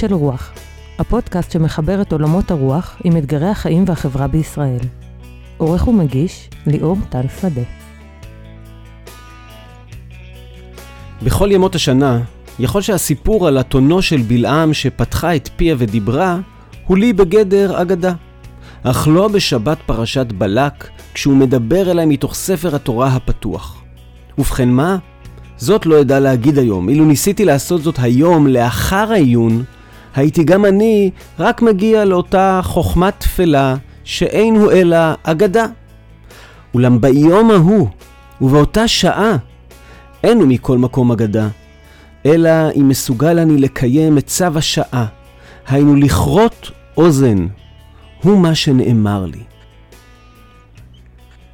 של רוח, הפודקאסט שמחבר את עולמות הרוח עם אתגרי החיים והחברה בישראל. עורך ומגיש, ליאור טל שדה. בכל ימות השנה, יכול שהסיפור על אתונו של בלעם שפתחה את פיה ודיברה, הוא לי בגדר אגדה. אך לא בשבת פרשת בלק, כשהוא מדבר אליי מתוך ספר התורה הפתוח. ובכן מה? זאת לא אדע להגיד היום. אילו ניסיתי לעשות זאת היום, לאחר העיון, הייתי גם אני רק מגיע לאותה חוכמה תפלה, שאין הוא אלא אגדה. אולם ביום ההוא, ובאותה שעה, אין הוא מכל מקום אגדה, אלא אם מסוגל אני לקיים את צו השעה, היינו לכרות אוזן, הוא מה שנאמר לי.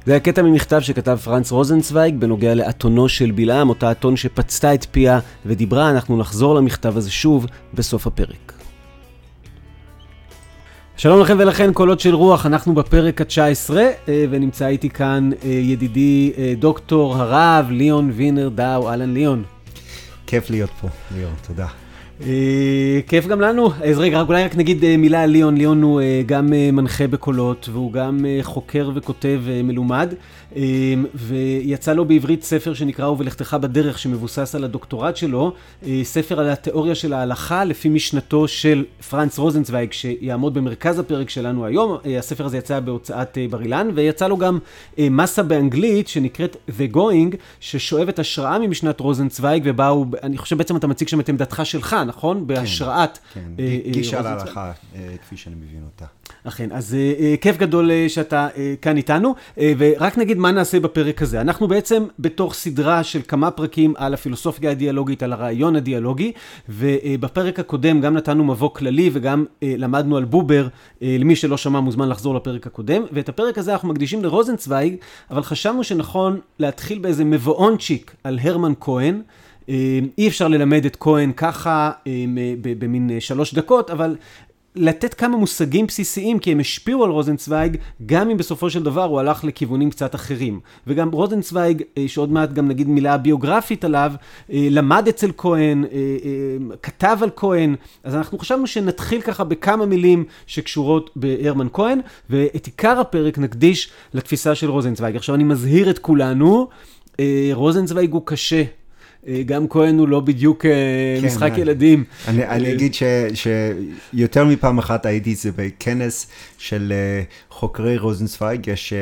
זה היה קטע ממכתב שכתב פרנץ רוזנצוויג בנוגע לאתונו של בלעם, אותה אתון שפצתה את פיה ודיברה, אנחנו נחזור למכתב הזה שוב בסוף הפרק. שלום לכם ולכן, קולות של רוח, אנחנו בפרק ה-19, ונמצא איתי כאן אה, ידידי אה, דוקטור הרב ליאון וינר דאו, אהלן ליאון. כיף להיות פה, ליאון, תודה. אה, כיף גם לנו. אז רגע, אולי רק נגיד אה, מילה על ליאון. ליאון הוא אה, גם מנחה בקולות, והוא גם חוקר וכותב מלומד. ויצא לו בעברית ספר שנקרא "ובלכתך בדרך", שמבוסס על הדוקטורט שלו, ספר על התיאוריה של ההלכה לפי משנתו של פרנץ רוזנצוויג, שיעמוד במרכז הפרק שלנו היום. הספר הזה יצא בהוצאת בר אילן, ויצא לו גם מסה באנגלית שנקראת The Going, ששואבת השראה ממשנת רוזנצוויג, ובה הוא, אני חושב בעצם אתה מציג שם את עמדתך שלך, נכון? כן, בהשראת... כן, כן. גישה להלכה, כפי שאני מבין אותה. אכן, אז כיף גדול שאתה כאן איתנו, ורק נגיד מה נעשה בפרק הזה. אנחנו בעצם בתוך סדרה של כמה פרקים על הפילוסופיה הדיאלוגית, על הרעיון הדיאלוגי, ובפרק הקודם גם נתנו מבוא כללי וגם למדנו על בובר, למי שלא שמע מוזמן לחזור לפרק הקודם, ואת הפרק הזה אנחנו מקדישים לרוזנצוויג, אבל חשבנו שנכון להתחיל באיזה מבואונצ'יק על הרמן כהן. אי אפשר ללמד את כהן ככה במין שלוש דקות, אבל לתת כמה מושגים בסיסיים, כי הם השפיעו על רוזנצוויג, גם אם בסופו של דבר הוא הלך לכיוונים קצת אחרים. וגם רוזנצוויג, שעוד מעט גם נגיד מילה ביוגרפית עליו, למד אצל כהן, כתב על כהן, אז אנחנו חשבנו שנתחיל ככה בכמה מילים שקשורות בהרמן כהן, ואת עיקר הפרק נקדיש לתפיסה של רוזנצוויג. עכשיו אני מזהיר את כולנו, רוזנצוויג הוא קשה. גם כהן הוא לא בדיוק כן, משחק אני, ילדים. אני, אני אגיד ש, שיותר מפעם אחת הייתי זה בכנס של חוקרי רוזנצוויג, יש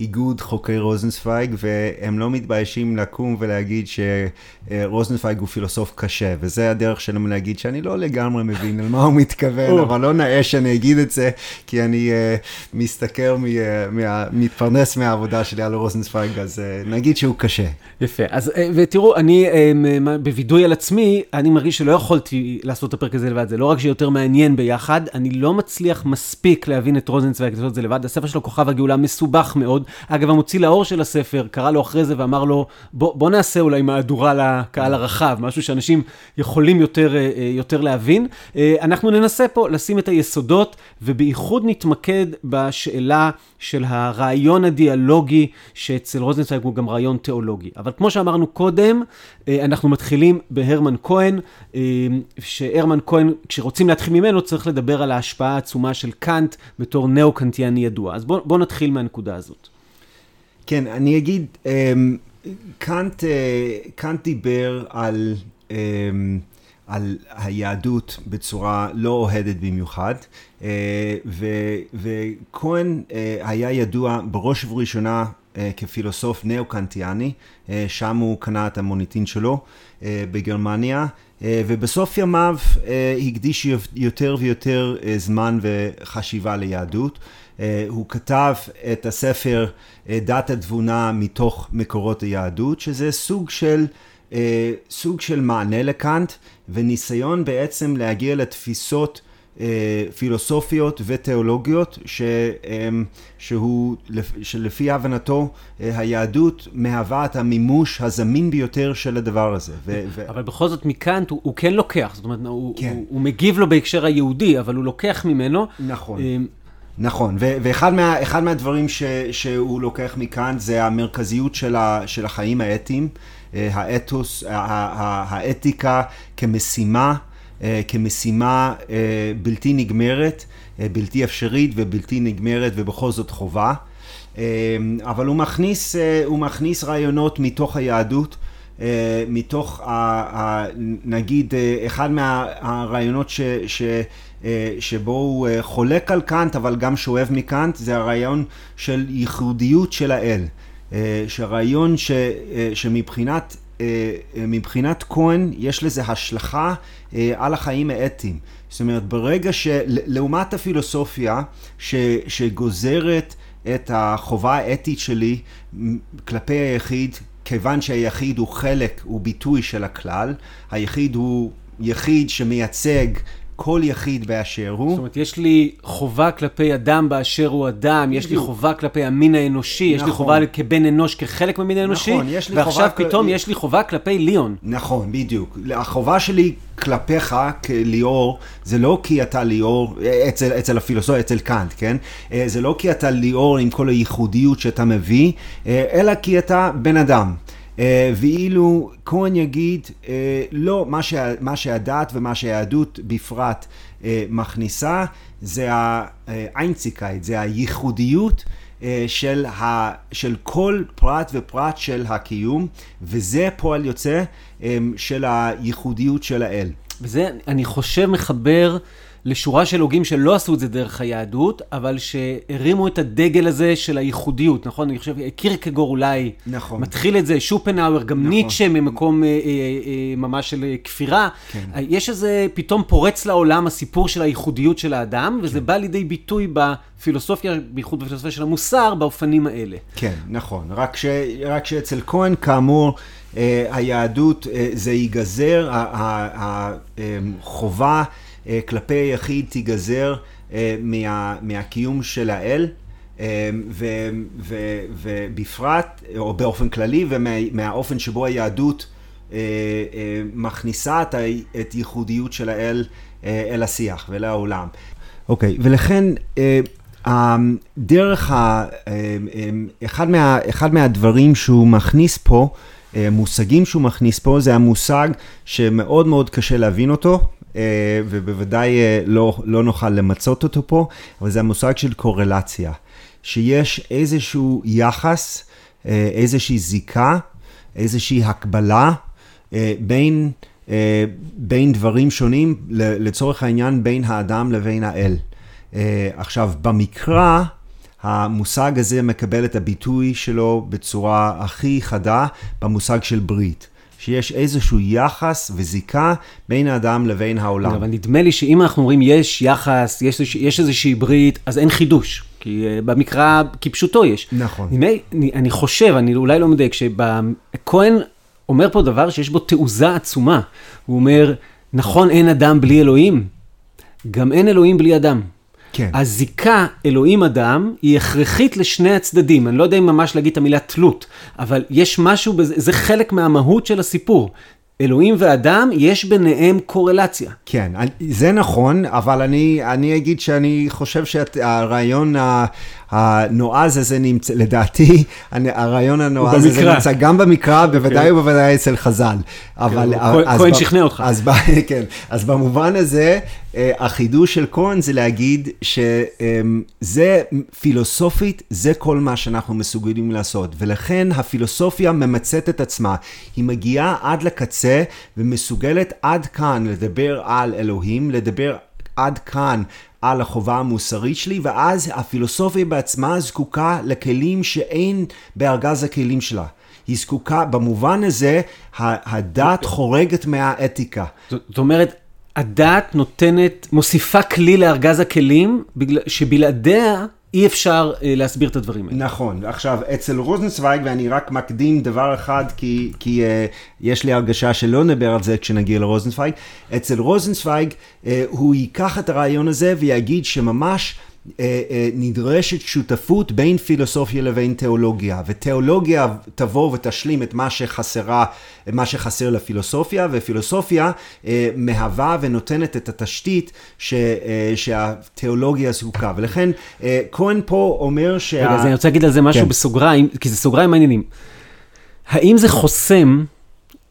איגוד חוקרי רוזנצוויג, והם לא מתביישים לקום ולהגיד שרוזנצוויג הוא פילוסוף קשה, וזה הדרך שלהם להגיד שאני לא לגמרי מבין על מה הוא מתכוון, אבל לא נאה שאני אגיד את זה, כי אני מסתכל, מתפרנס מהעבודה שלי על רוזנצוויג, אז נגיד שהוא קשה. יפה, אז ותראו, אני בווידוי על עצמי, אני מרגיש שלא יכולתי לעשות את הפרק הזה לבד, זה לא רק שיותר מעניין ביחד, אני לא מצליח מספיק להבין את רוזנצוויג, לעשות את זה לבד, הספר שלו, כוכב הגאולה, מסובך מאוד. אגב, המוציא לאור של הספר קרא לו אחרי זה ואמר לו, בוא, בוא נעשה אולי מהדורה לקהל הרחב, משהו שאנשים יכולים יותר, יותר להבין. אנחנו ננסה פה לשים את היסודות, ובייחוד נתמקד בשאלה של הרעיון הדיאלוגי, שאצל רוזנצוויג הוא גם רעיון תיאולוגי. אבל כמו שאמרנו קודם, אנחנו מתחילים בהרמן כהן, שהרמן כהן, כשרוצים להתחיל ממנו, צריך לדבר על ההשפעה העצומה של קאנט בתור נאו-קנטיאני ידוע. אז בואו בוא נתחיל מהנקודה הזאת. כן, אני אגיד, קאנט, קאנט דיבר על... על היהדות בצורה לא אוהדת במיוחד, וכהן היה ידוע בראש ובראשונה כפילוסוף נאו-קנטיאני, שם הוא קנה את המוניטין שלו בגרמניה, ובסוף ימיו הקדיש יותר ויותר זמן וחשיבה ליהדות. הוא כתב את הספר דת התבונה מתוך מקורות היהדות, שזה סוג של סוג של מענה לקאנט וניסיון בעצם להגיע לתפיסות פילוסופיות ותיאולוגיות ש, שהוא, שלפי הבנתו היהדות מהווה את המימוש הזמין ביותר של הדבר הזה. ו, ו... אבל בכל זאת מקאנט הוא, הוא כן לוקח, זאת אומרת הוא, כן. הוא, הוא מגיב לו בהקשר היהודי, אבל הוא לוקח ממנו. נכון. נכון, ואחד מה, מהדברים ש, שהוא לוקח מכאן זה המרכזיות של, ה, של החיים האתיים. האתוס, האתיקה כמשימה כמשימה בלתי נגמרת, בלתי אפשרית ובלתי נגמרת ובכל זאת חובה. אבל הוא מכניס, הוא מכניס רעיונות מתוך היהדות. מתוך, ה, ה, נגיד, אחד מהרעיונות ש, ש, שבו הוא חולק על קאנט, אבל גם שואב מקאנט, זה הרעיון של ייחודיות של האל. שהרעיון ש, שמבחינת מבחינת כהן יש לזה השלכה על החיים האתיים. זאת אומרת, ברגע שלעומת הפילוסופיה ש, שגוזרת את החובה האתית שלי כלפי היחיד, כיוון שהיחיד הוא חלק, הוא ביטוי של הכלל, היחיד הוא יחיד שמייצג כל יחיד באשר הוא. זאת אומרת, יש לי חובה כלפי אדם באשר הוא אדם, יש לי חובה כלפי המין האנושי, יש לי חובה כבן אנוש כחלק מהמין האנושי, נכון, יש לי ועכשיו חובה פתאום כל- יש לי חובה כלפי ליאון. נכון, בדיוק. החובה שלי כלפיך כליאור, זה לא כי אתה ליאור, אצל, אצל הפילוסופיה, אצל קאנט, כן? אה, זה לא כי אתה ליאור עם כל הייחודיות שאתה מביא, אה, אלא כי אתה בן אדם. אה, ואילו כהן יגיד, אה, לא, מה, שה, מה שהדת ומה שהיהדות בפרט אה, מכניסה, זה האיינציקייט, זה הייחודיות. של, ה, של כל פרט ופרט של הקיום, וזה פועל יוצא של הייחודיות של האל. וזה, אני חושב, מחבר לשורה של הוגים שלא עשו את זה דרך היהדות, אבל שהרימו את הדגל הזה של הייחודיות, נכון? אני חושב, קירקגור אולי נכון. מתחיל את זה, שופנהאואר, גם נכון. ניטשה ממקום אה, אה, אה, ממש של כפירה. כן. יש איזה, פתאום פורץ לעולם הסיפור של הייחודיות של האדם, וזה בא לידי ביטוי בפילוסופיה, בייחוד בפילוסופיה של המוסר, באופנים האלה. כן, נכון. רק, ש, רק שאצל כהן, כאמור, אה, היהדות אה, זה ייגזר, החובה כלפי היחיד תיגזר אה, מה, מהקיום של האל. אה, ו, ו, ובפרט, או באופן כללי, ומהאופן שבו היהדות אה, אה, מכניסה את, את ייחודיות של האל אה, אל השיח ולעולם. אוקיי, ולכן אה, דרך, ה, אה, אה, אחד, מה, אחד מהדברים שהוא מכניס פה, אה, מושגים שהוא מכניס פה, זה המושג שמאוד מאוד קשה להבין אותו, אה, ובוודאי אה, לא, לא נוכל למצות אותו פה, אבל זה המושג של קורלציה. שיש איזשהו יחס, אה, איזושהי זיקה, איזושהי הקבלה אה, בין, אה, בין דברים שונים, לצורך העניין בין האדם לבין האל. אה, עכשיו, במקרא, המושג הזה מקבל את הביטוי שלו בצורה הכי חדה במושג של ברית. שיש איזשהו יחס וזיקה בין האדם לבין העולם. אבל נדמה לי שאם אנחנו אומרים יש יחס, יש, יש איזושהי ברית, אז אין חידוש. כי uh, במקרא כפשוטו יש. נכון. נדמה אני, אני חושב, אני אולי לא מדייק, שכהן אומר פה דבר שיש בו תעוזה עצומה. הוא אומר, נכון אין אדם בלי אלוהים, גם אין אלוהים בלי אדם. כן. הזיקה אלוהים-אדם היא הכרחית לשני הצדדים. אני לא יודע אם ממש להגיד את המילה תלות, אבל יש משהו, בזה, זה חלק מהמהות של הסיפור. אלוהים ואדם, יש ביניהם קורלציה. כן, זה נכון, אבל אני, אני אגיד שאני חושב שהרעיון הנועז הזה נמצא, לדעתי, הרעיון הנועז הזה. נמצא גם במקרא, בוודאי ובוודאי אצל חז"ל. אבל... כהן- אז כהן ב- שכנע אותך. אז, כן, אז במובן הזה, החידוש של כהן זה להגיד שזה פילוסופית, זה כל מה שאנחנו מסוגלים לעשות. ולכן הפילוסופיה ממצאת את עצמה. היא מגיעה עד לקצה ומסוגלת עד כאן לדבר על אלוהים, לדבר עד כאן על החובה המוסרית שלי, ואז הפילוסופיה בעצמה זקוקה לכלים שאין בארגז הכלים שלה. היא זקוקה, במובן הזה, הדת חורגת מהאתיקה. זאת אומרת, הדת נותנת, מוסיפה כלי לארגז הכלים, שבלעדיה אי אפשר אה, להסביר את הדברים האלה. נכון. עכשיו, אצל רוזנצוויג, ואני רק מקדים דבר אחד, כי, כי uh, יש לי הרגשה שלא נדבר על זה כשנגיע לרוזנצוויג, אצל רוזנצוויג uh, הוא ייקח את הרעיון הזה ויגיד שממש... uh, uh, נדרשת שותפות בין פילוסופיה לבין תיאולוגיה, ותיאולוגיה תבוא ותשלים את מה שחסרה, מה שחסר לפילוסופיה, ופילוסופיה uh, מהווה ונותנת את התשתית ש, שהתיאולוגיה זקוקה. ולכן כהן פה אומר שה... רגע, אז אני רוצה להגיד על זה משהו כן. בסוגריים, כי זה סוגריים מעניינים. האם זה חוסם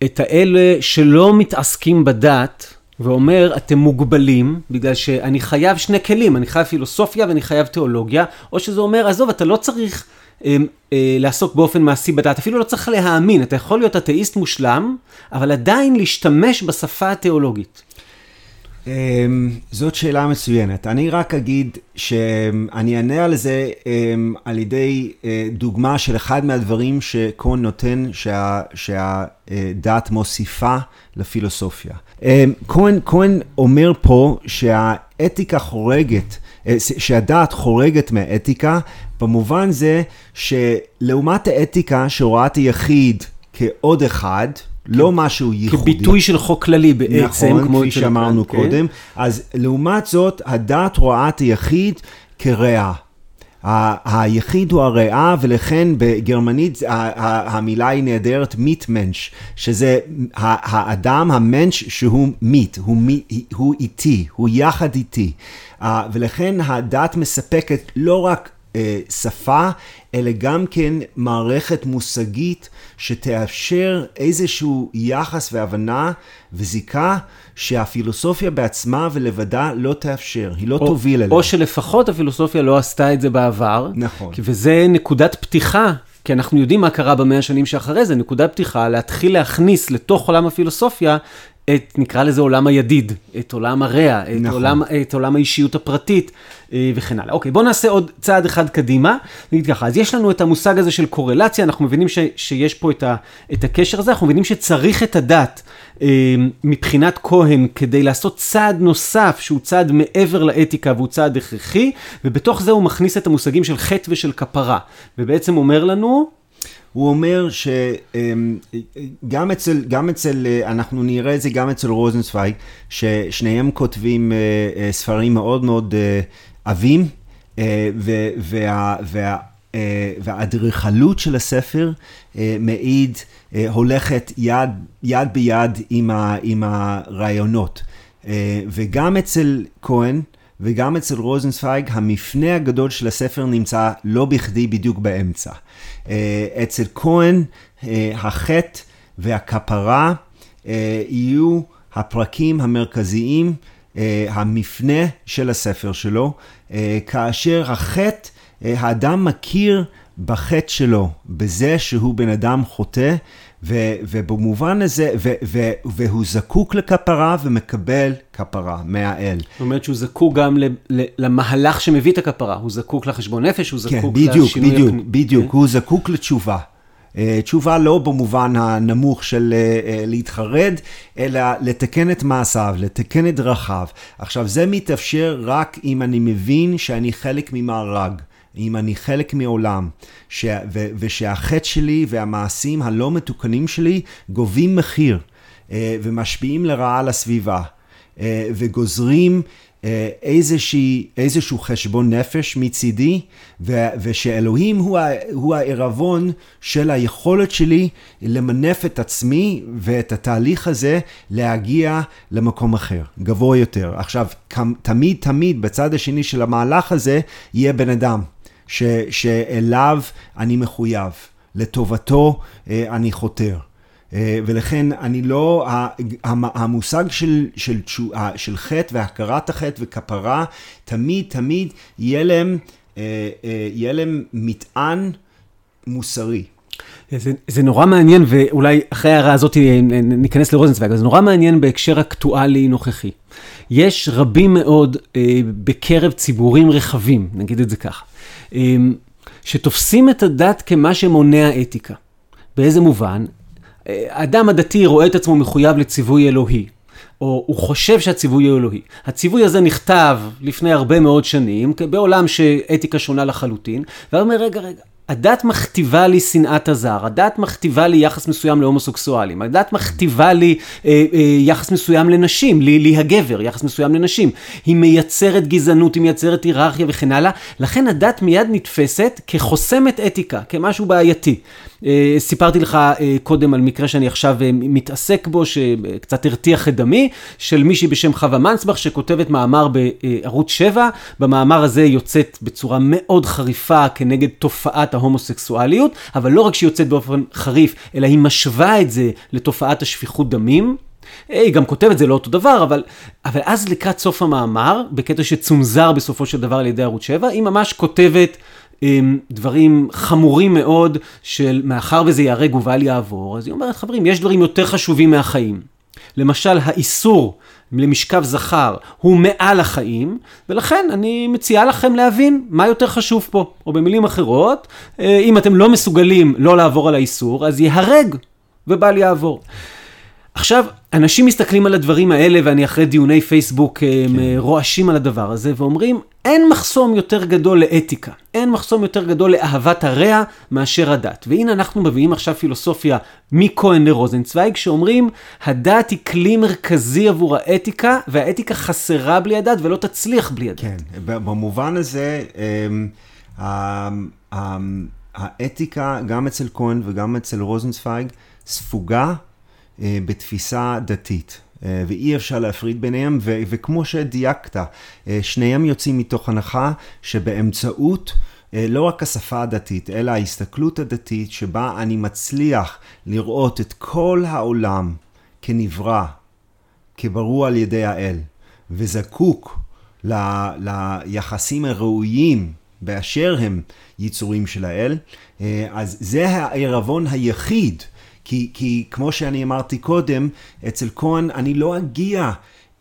את האלה שלא מתעסקים בדת ואומר, אתם מוגבלים, בגלל שאני חייב שני כלים, אני חייב פילוסופיה ואני חייב תיאולוגיה, או שזה אומר, עזוב, אתה לא צריך אה, אה, לעסוק באופן מעשי בדת, אפילו לא צריך להאמין, אתה יכול להיות אתאיסט מושלם, אבל עדיין להשתמש בשפה התיאולוגית. אמ, זאת שאלה מצוינת. אני רק אגיד שאני אענה על זה אמ, על ידי אה, דוגמה של אחד מהדברים שכהן נותן שה, שהדת מוסיפה לפילוסופיה. אמ, כהן, כהן אומר פה שהאתיקה חורגת, אה, שהדת חורגת מהאתיקה, במובן זה שלעומת האתיקה שרואה את היחיד כעוד אחד, לא משהו ייחודי. כביטוי של חוק כללי בעצם, נכון, כמו כפי שאמרנו כן. קודם. אז לעומת זאת, הדת רואה את היחיד כרע. היחיד הוא הרעה, ולכן בגרמנית המילה היא נהדרת מיטמנש, שזה האדם, המנש שהוא מיט, הוא, הוא איתי, הוא יחד איתי. ולכן הדת מספקת לא רק שפה, אלא גם כן מערכת מושגית שתאפשר איזשהו יחס והבנה וזיקה שהפילוסופיה בעצמה ולבדה לא תאפשר, היא לא או, תוביל אליה. או שלפחות הפילוסופיה לא עשתה את זה בעבר. נכון. וזה נקודת פתיחה. כי אנחנו יודעים מה קרה במאה השנים שאחרי זה, נקודת פתיחה להתחיל להכניס לתוך עולם הפילוסופיה את, נקרא לזה עולם הידיד, את עולם הרע, את, נכון. עולם, את עולם האישיות הפרטית אה, וכן הלאה. אוקיי, בואו נעשה עוד צעד אחד קדימה. נגיד ככה, אז יש לנו את המושג הזה של קורלציה, אנחנו מבינים ש, שיש פה את, ה, את הקשר הזה, אנחנו מבינים שצריך את הדת אה, מבחינת כהן כדי לעשות צעד נוסף, שהוא צעד מעבר לאתיקה והוא צעד הכרחי, ובתוך זה הוא מכניס את המושגים של חטא ושל כפרה, ובעצם אומר לנו, הוא אומר שגם אצל, גם אצל, אנחנו נראה את זה גם אצל רוזנצוויג, ששניהם כותבים אה, אה, ספרים מאוד מאוד אה, עבים, וה, וה, והאדריכלות של הספר מעיד, הולכת יד, יד ביד עם, ה, עם הרעיונות. וגם אצל כהן, וגם אצל רוזנצוויג, המפנה הגדול של הספר נמצא לא בכדי בדיוק באמצע. אה, אצל כהן, אה, החטא והכפרה אה, יהיו הפרקים המרכזיים, המפנה של הספר שלו, כאשר החטא, האדם מכיר בחטא שלו, בזה שהוא בן אדם חוטא, ו, ובמובן הזה, ו, ו, והוא זקוק לכפרה ומקבל כפרה מהאל. זאת אומרת שהוא זקוק גם למהלך שמביא את הכפרה, הוא זקוק לחשבון נפש, הוא כן, זקוק כן, בדיוק, לשינוי... בדיוק, בדיוק, בדיוק, כן? הוא זקוק לתשובה. אה, תשובה לא במובן הנמוך של אה, אה, להתחרד, אלא לתקן את מעשיו, לתקן את דרכיו. עכשיו, זה מתאפשר רק אם אני מבין שאני חלק ממארג. אם אני חלק מעולם, ש... ו... ושהחטא שלי והמעשים הלא מתוקנים שלי גובים מחיר אה, ומשפיעים לרעה על הסביבה אה, וגוזרים אה, איזושהי, איזשהו חשבון נפש מצידי, ו, ושאלוהים הוא, הוא העירבון של היכולת שלי למנף את עצמי ואת התהליך הזה להגיע למקום אחר, גבוה יותר. עכשיו, תמיד תמיד בצד השני של המהלך הזה יהיה בן אדם. ש, שאליו אני מחויב, לטובתו אה, אני חותר. אה, ולכן אני לא, המושג של, של, של חטא והכרת החטא וכפרה, תמיד תמיד יהיה להם, אה, יהיה להם מטען מוסרי. זה, זה נורא מעניין, ואולי אחרי ההערה הזאת ניכנס לרוזנצוויג, זה נורא מעניין בהקשר אקטואלי נוכחי. יש רבים מאוד אה, בקרב ציבורים רחבים, נגיד את זה ככה, שתופסים את הדת כמה שמונע אתיקה. באיזה מובן? האדם הדתי רואה את עצמו מחויב לציווי אלוהי, או הוא חושב שהציווי הוא אלוהי. הציווי הזה נכתב לפני הרבה מאוד שנים, בעולם שאתיקה שונה לחלוטין, והוא אומר, רגע, רגע, הדת מכתיבה לי שנאת הזר, הדת מכתיבה לי יחס מסוים להומוסקסואלים, הדת מכתיבה לי אה, אה, יחס מסוים לנשים, לי, לי הגבר, יחס מסוים לנשים. היא מייצרת גזענות, היא מייצרת היררכיה וכן הלאה, לכן הדת מיד נתפסת כחוסמת אתיקה, כמשהו בעייתי. אה, סיפרתי לך אה, קודם על מקרה שאני עכשיו אה, מתעסק בו, שקצת הרתיח את דמי, של מישהי בשם חווה מנסבך, שכותבת מאמר בערוץ 7. במאמר הזה יוצאת בצורה מאוד חריפה כנגד תופעת ההומוסקסואליות, אבל לא רק שהיא יוצאת באופן חריף, אלא היא משווה את זה לתופעת השפיכות דמים. היא גם כותבת, זה לא אותו דבר, אבל, אבל אז לקראת סוף המאמר, בקטע שצונזר בסופו של דבר על ידי ערוץ 7, היא ממש כותבת דברים חמורים מאוד של מאחר וזה ייהרג ובל יעבור, אז היא אומרת, חברים, יש דברים יותר חשובים מהחיים. למשל, האיסור למשכב זכר הוא מעל החיים, ולכן אני מציעה לכם להבין מה יותר חשוב פה. או במילים אחרות, אם אתם לא מסוגלים לא לעבור על האיסור, אז ייהרג ובל יעבור. עכשיו, אנשים מסתכלים על הדברים האלה, ואני אחרי דיוני פייסבוק כן. רועשים על הדבר הזה, ואומרים, אין מחסום יותר גדול לאתיקה, אין מחסום יותר גדול לאהבת הרע מאשר הדת. והנה אנחנו מביאים עכשיו פילוסופיה מכהן לרוזנצוויג, שאומרים, הדת היא כלי מרכזי עבור האתיקה, והאתיקה חסרה בלי הדת ולא תצליח בלי הדת. כן, במובן הזה, אמ, אמ, האתיקה, גם אצל כהן וגם אצל רוזנצוויג, ספוגה אה, בתפיסה דתית. אה, ואי אפשר להפריד ביניהם, ו- וכמו שדייקת, אה, שניהם יוצאים מתוך הנחה שבאמצעות לא רק השפה הדתית, אלא ההסתכלות הדתית שבה אני מצליח לראות את כל העולם כנברא, כברור על ידי האל, וזקוק ל- ליחסים הראויים באשר הם יצורים של האל, אז זה הערבון היחיד כי, כי כמו שאני אמרתי קודם, אצל כהן אני לא אגיע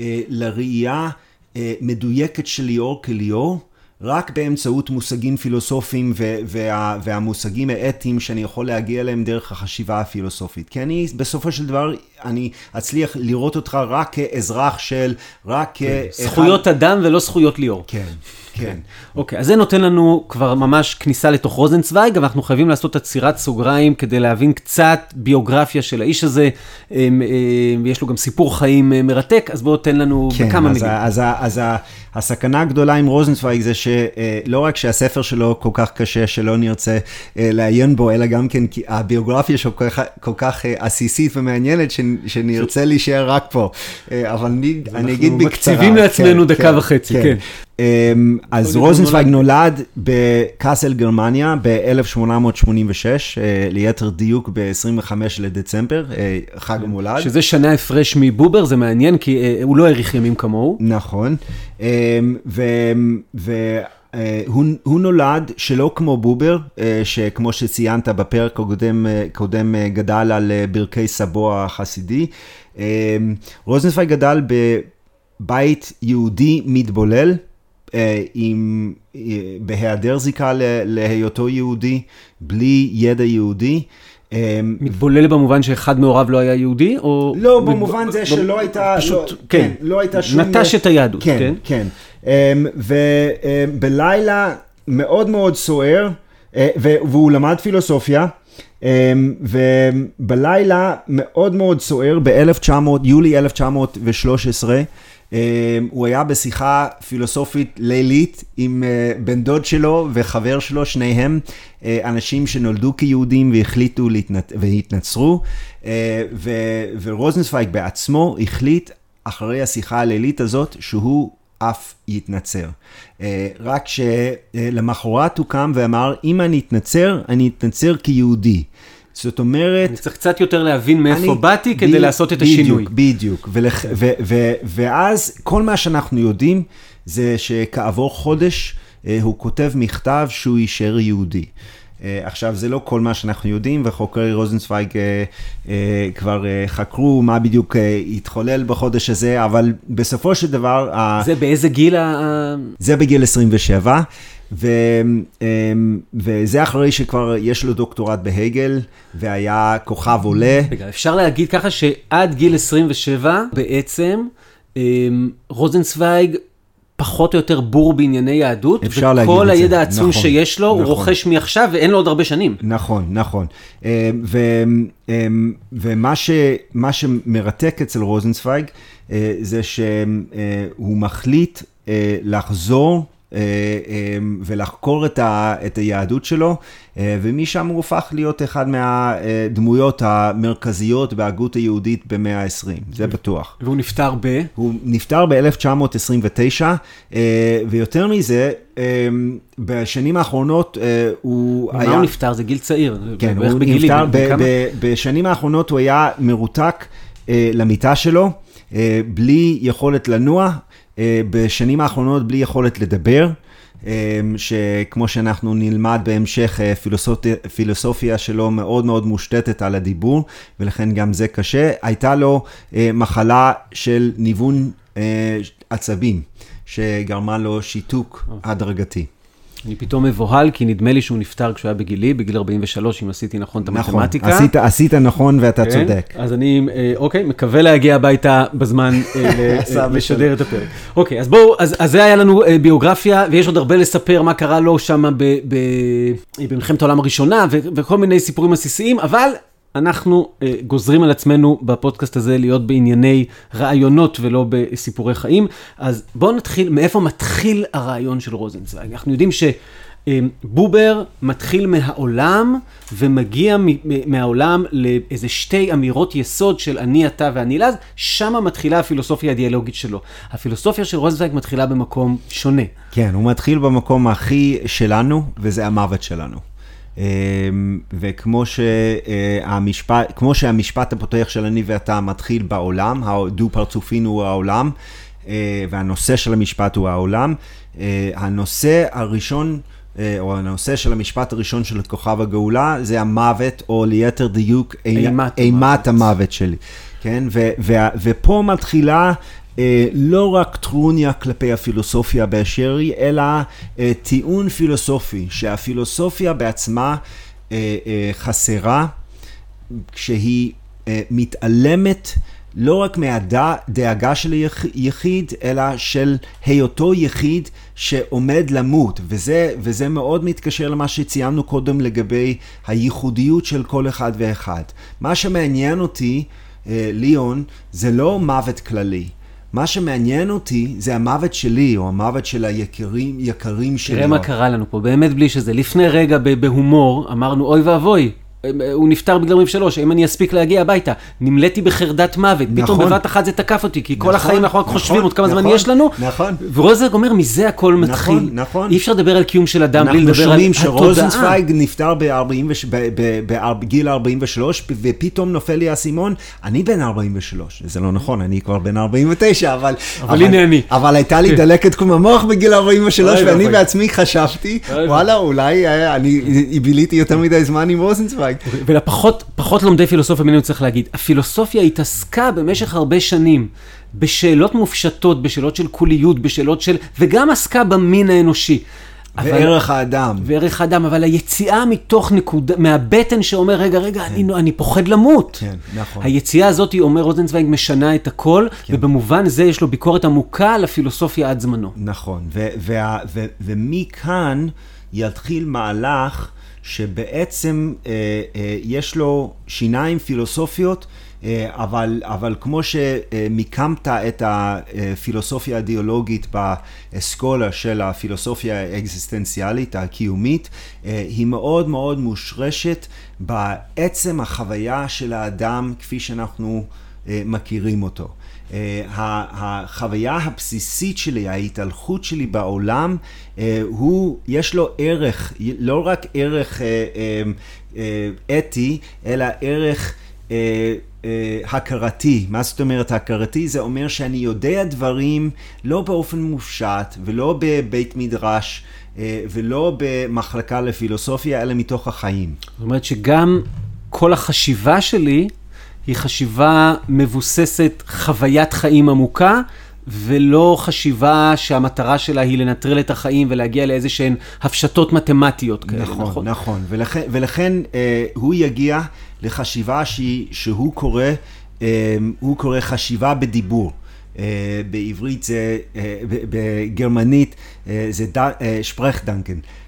אה, לראייה אה, מדויקת של ליאור כליאור, רק באמצעות מושגים פילוסופיים וה, והמושגים האתיים שאני יכול להגיע אליהם דרך החשיבה הפילוסופית. כי אני בסופו של דבר, אני אצליח לראות אותך רק כאזרח של, רק כ... זכויות אדם ולא זכויות ליאור. כן. כן. אוקיי, אז זה נותן לנו כבר ממש כניסה לתוך רוזנצוויג, אבל אנחנו חייבים לעשות עצירת סוגריים כדי להבין קצת ביוגרפיה של האיש הזה. יש לו גם סיפור חיים אה, מרתק, אז בואו תן לנו כן, בכמה מילים. אז, אז, אז הסכנה הגדולה עם רוזנצוויג זה שלא רק שהספר שלו כל כך קשה, שלא נרצה אה, לעיין בו, אלא גם כן כי הביוגרפיה שלו כל כך, כל כך אה, עסיסית ומעניינת, שנרצה להישאר רק פה. אבל אני, אני אגיד בקצרה. אנחנו מקציבים לעצמנו כן, דקה כן, וחצי, כן. כן. אמ, אז רוזנצוויג נולד בקאסל גרמניה ב-1886, אה, ליתר דיוק ב-25 לדצמבר, אה, חג המולד. שזה שנה הפרש מבובר, זה מעניין, כי אה, הוא לא האריך ימים כמוהו. נכון, אמ, והוא נולד שלא כמו בובר, שכמו שציינת בפרק הקודם גדל על ברכי סבו החסידי. אמ, רוזנצוויג גדל בבית יהודי מתבולל. אה, עם, אה, בהיעדר זיקה להיותו יהודי, בלי ידע יהודי. אה, מתבולל במובן שאחד מהוריו לא היה יהודי, או... לא, במובן זה שלא הייתה... פשוט, לא, כן, כן, לא הייתה שום... נטש את היהדות, כן. כן, כן. ובלילה מאוד מאוד סוער, והוא למד פילוסופיה, ובלילה מאוד מאוד סוער, ב-1900, יולי 1913, אמ, הוא היה בשיחה פילוסופית לילית עם אה, בן דוד שלו וחבר שלו, שניהם אה, אנשים שנולדו כיהודים והחליטו להתנצ... והתנצרו, אה, ו... ורוזנצוויג בעצמו החליט אחרי השיחה הלילית הזאת שהוא אף יתנצר. רק שלמחרת הוא קם ואמר, אם אני אתנצר, אני אתנצר כיהודי. זאת אומרת... אני צריך קצת יותר להבין מאיפה אני, באתי כדי ב, לעשות את בדיוק, השינוי. בדיוק, ולח, ו, ו, ואז כל מה שאנחנו יודעים זה שכעבור חודש אה, הוא כותב מכתב שהוא יישאר יהודי. אה, עכשיו, זה לא כל מה שאנחנו יודעים, וחוקרי רוזנצוויג אה, כבר חקרו מה בדיוק התחולל בחודש הזה, אבל בסופו של דבר... זה באיזה גיל ה... זה בגיל 27. ו, אמ, וזה אחרי שכבר יש לו דוקטורט בהגל, והיה כוכב עולה. רגע, אפשר להגיד ככה שעד גיל 27 בעצם אמ, רוזנצוויג פחות או יותר בור בענייני יהדות, אפשר להגיד את זה. וכל הידע העצום נכון, שיש לו, נכון. הוא רוכש מעכשיו ואין לו עוד הרבה שנים. נכון, נכון. אמ, ו, ומה ש, שמרתק אצל רוזנצוויג, אה, זה שהוא מחליט אה, לחזור אה, אה, ולחקור את, ה, את היהדות שלו, אה, ומשם הוא הפך להיות אחד מהדמויות המרכזיות בהגות היהודית במאה ה-20, זה בטוח. והוא נפטר ב? הוא נפטר ב-1929, ויותר מזה, בשנים האחרונות הוא היה... מה הוא נפטר? זה גיל צעיר. כן, הוא נפטר, בשנים האחרונות הוא היה מרותק אה, למיטה שלו, אה, בלי יכולת לנוע, אה, בשנים האחרונות בלי יכולת לדבר. שכמו שאנחנו נלמד בהמשך, פילוסופיה, פילוסופיה שלו מאוד מאוד מושתתת על הדיבור, ולכן גם זה קשה. הייתה לו מחלה של ניוון עצבים, שגרמה לו שיתוק הדרגתי. אני פתאום מבוהל, כי נדמה לי שהוא נפטר כשהוא היה בגילי, בגיל 43, אם עשיתי נכון את נכון, המתמטיקה. נכון, עשית, עשית נכון ואתה כן? צודק. אז אני, אה, אוקיי, מקווה להגיע הביתה בזמן אה, אה, לשדר את הפרק. אוקיי, אז בואו, אז, אז זה היה לנו ביוגרפיה, ויש עוד הרבה לספר מה קרה לו שם במלחמת העולם הראשונה, וכל מיני סיפורים עסיסיים, אבל אנחנו uh, גוזרים על עצמנו בפודקאסט הזה להיות בענייני רעיונות ולא בסיפורי חיים. אז בואו נתחיל, מאיפה מתחיל הרעיון של רוזנצוויג? אנחנו יודעים שבובר מתחיל מהעולם ומגיע מהעולם לאיזה שתי אמירות יסוד של אני, אתה ואני לז, שמה מתחילה הפילוסופיה הדיאלוגית שלו. הפילוסופיה של רוזנצוויג מתחילה במקום שונה. כן, הוא מתחיל במקום הכי שלנו, וזה המוות שלנו. אמ, וכמו שהמשפט, כמו שהמשפט הפותח של אני ואתה מתחיל בעולם, הדו פרצופין הוא העולם, אה, והנושא של המשפט הוא העולם, אה, הנושא הראשון, אה, או הנושא של המשפט הראשון של כוכב הגאולה, זה המוות, או ליתר דיוק, אימת המוות שלי. כן, ו, ו, ופה מתחילה לא רק טרוניה כלפי הפילוסופיה באשר היא, אלא אה, טיעון פילוסופי, שהפילוסופיה בעצמה אה, חסרה כשהיא מתעלמת לא רק מהדאגה של יחיד, אלא של היותו יחיד שעומד למות, וזה, וזה מאוד מתקשר למה שציינו קודם לגבי הייחודיות של כל אחד ואחד. מה שמעניין אותי, ליאון, זה לא מוות כללי. מה שמעניין אותי זה המוות שלי, או המוות של היקרים, יקרים שלי. תראה מה קרה לנו פה, באמת בלי שזה. לפני רגע בהומור אמרנו, אוי ואבוי, הוא נפטר בגיל 43, האם אני אספיק להגיע הביתה? נמלאתי בחרדת מוות, נכון. פתאום בבת אחת זה תקף אותי, כי נכון, כל החיים אנחנו רק נכון, חושבים עוד כמה נכון, זמן יש לנו. נכון. ורוזנג אומר, מזה הכל נכון, מתחיל. נכון. אי אפשר לדבר על קיום של אדם בלי לדבר על התודעה. אנחנו שומעים שרוזנצוויג נפטר בגיל 43, ופתאום נופל לי האסימון, אני בן 43, זה לא נכון, אני כבר בן 49, אבל... אבל הנה אני. אבל הייתה לי דלקת קום המוח בגיל 43, ואני בעצמי חשבתי, וואלה, אולי אה, אני ביליתי יותר מדי זמן עם רוזנצוויג. ולפחות פחות לומדי פילוסופיה ממנו צריך להגיד, הפילוסופיה התעסקה במשך הרבה שנים בשאלות מופשטות, בשאלות של קוליות, בשאלות של... וגם עסקה במין האנושי. וערך אבל, האדם. וערך האדם, אבל היציאה מתוך נקודה, מהבטן שאומר, רגע, רגע, כן. אני, אני פוחד למות. כן, נכון. היציאה הזאת, אומר רוזנצוויג, משנה את הכל, כן. ובמובן זה יש לו ביקורת עמוקה על הפילוסופיה עד זמנו. נכון, ומכאן יתחיל מהלך שבעצם אה, אה, יש לו שיניים פילוסופיות, אה, אבל, אבל כמו שמיקמת את הפילוסופיה האידיאולוגית באסכולה של הפילוסופיה האקזיסטנציאלית, הקיומית, אה, היא מאוד מאוד מושרשת בעצם החוויה של האדם כפי שאנחנו אה, מכירים אותו. אה, החוויה הבסיסית שלי, ההתהלכות שלי בעולם, אה, הוא, יש לו ערך, לא רק ערך אה, אתי, אלא ערך הכרתי. מה זאת אומרת הכרתי? זה אומר שאני יודע דברים לא באופן מופשט ולא בבית מדרש. ולא במחלקה לפילוסופיה, אלא מתוך החיים. זאת אומרת שגם כל החשיבה שלי היא חשיבה מבוססת חוויית חיים עמוקה, ולא חשיבה שהמטרה שלה היא לנטרל את החיים ולהגיע לאיזה שהן הפשטות מתמטיות כאלה, נכון? נכון, נכון. ולכן, ולכן אה, הוא יגיע לחשיבה שהיא, שהוא קורא, אה, הוא קורא חשיבה בדיבור. Uh, בעברית זה, uh, בגרמנית uh, זה שפרך דנקן, uh,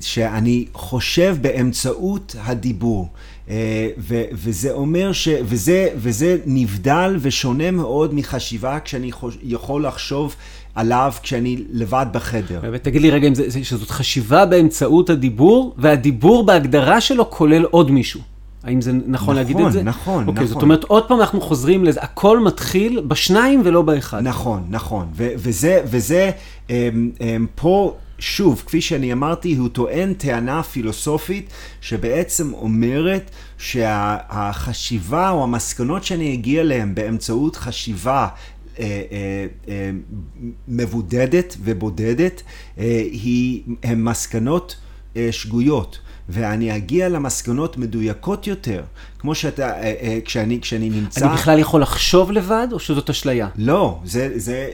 שאני חושב באמצעות הדיבור. אה, ו- וזה אומר ש... וזה, וזה נבדל ושונה מאוד מחשיבה כשאני חוש... יכול לחשוב עליו כשאני לבד בחדר. ותגיד לי רגע אם זה, שזאת חשיבה באמצעות הדיבור, והדיבור בהגדרה שלו כולל עוד מישהו. האם זה נכון, נכון להגיד את זה? נכון, נכון. אוקיי, זאת אומרת, עוד פעם אנחנו חוזרים לזה, הכל מתחיל בשניים ולא באחד. נכון, נכון. ו- וזה, וזה, הם, הם, פה שוב, כפי שאני אמרתי, הוא טוען טענה פילוסופית שבעצם אומרת שהחשיבה או המסקנות שאני אגיע אליהן באמצעות חשיבה אה, אה, אה, מבודדת ובודדת, הן מסקנות שגויות. ואני אגיע למסקנות מדויקות יותר, כמו שאתה, כשאני, כשאני נמצא... אני בכלל יכול לחשוב לבד, או שזאת אשליה? לא, זה, זה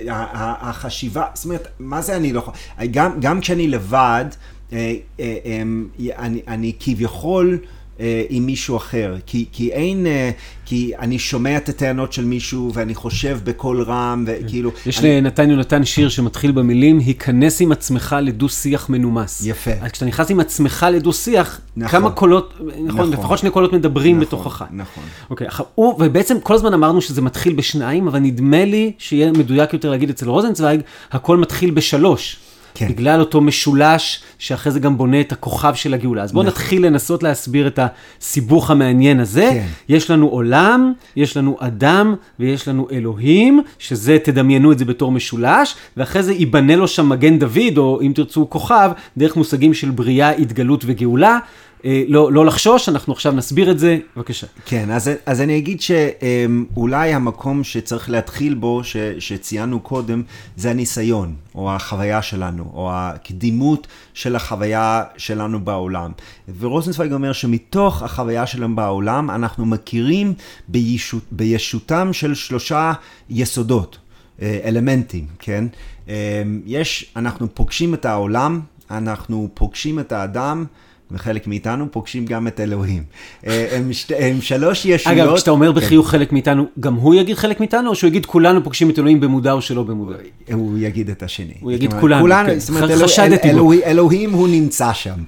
החשיבה, זאת אומרת, מה זה אני לא יכול... גם, גם כשאני לבד, אני, אני כביכול... אה, עם מישהו אחר, כי, כי אין, אה, כי אני שומע את הטענות של מישהו ואני חושב בקול רם, וכאילו... יש אני... לנתן יונתן שיר שמתחיל במילים, היכנס עם עצמך לדו-שיח מנומס. יפה. אז כשאתה נכנס עם עצמך לדו-שיח, נכון. כמה קולות, נכון, נכון, לפחות שני קולות מדברים נכון, בתוכך. נכון. אוקיי, הוא, ובעצם כל הזמן אמרנו שזה מתחיל בשניים, אבל נדמה לי שיהיה מדויק יותר להגיד אצל רוזנצוויג, הכל מתחיל בשלוש. כן. בגלל אותו משולש שאחרי זה גם בונה את הכוכב של הגאולה. אז בואו נכון. נתחיל לנסות להסביר את הסיבוך המעניין הזה. כן. יש לנו עולם, יש לנו אדם ויש לנו אלוהים, שזה, תדמיינו את זה בתור משולש, ואחרי זה ייבנה לו שם מגן דוד, או אם תרצו כוכב, דרך מושגים של בריאה, התגלות וגאולה. אה, לא, לא לחשוש, אנחנו עכשיו נסביר את זה, בבקשה. כן, אז, אז אני אגיד שאולי המקום שצריך להתחיל בו, ש, שציינו קודם, זה הניסיון, או החוויה שלנו, או הקדימות של החוויה שלנו בעולם. ורוזנצוויג אומר שמתוך החוויה שלנו בעולם, אנחנו מכירים בישות, בישותם של שלושה יסודות, אה, אלמנטים, כן? אה, יש, אנחנו פוגשים את העולם, אנחנו פוגשים את האדם, וחלק מאיתנו פוגשים גם את אלוהים. אה, הם, שת, הם שלוש ישויות. אגב, כשאתה אומר בחיוך חלק מאיתנו, גם הוא יגיד חלק מאיתנו, או שהוא יגיד כולנו פוגשים את אלוהים במודע או שלא במודע? הוא יגיד את השני. הוא יגיד כולנו, כולנו כן. זאת אומרת, אלוה, חשדתי בו. אלוהים, אלוהים הוא נמצא שם.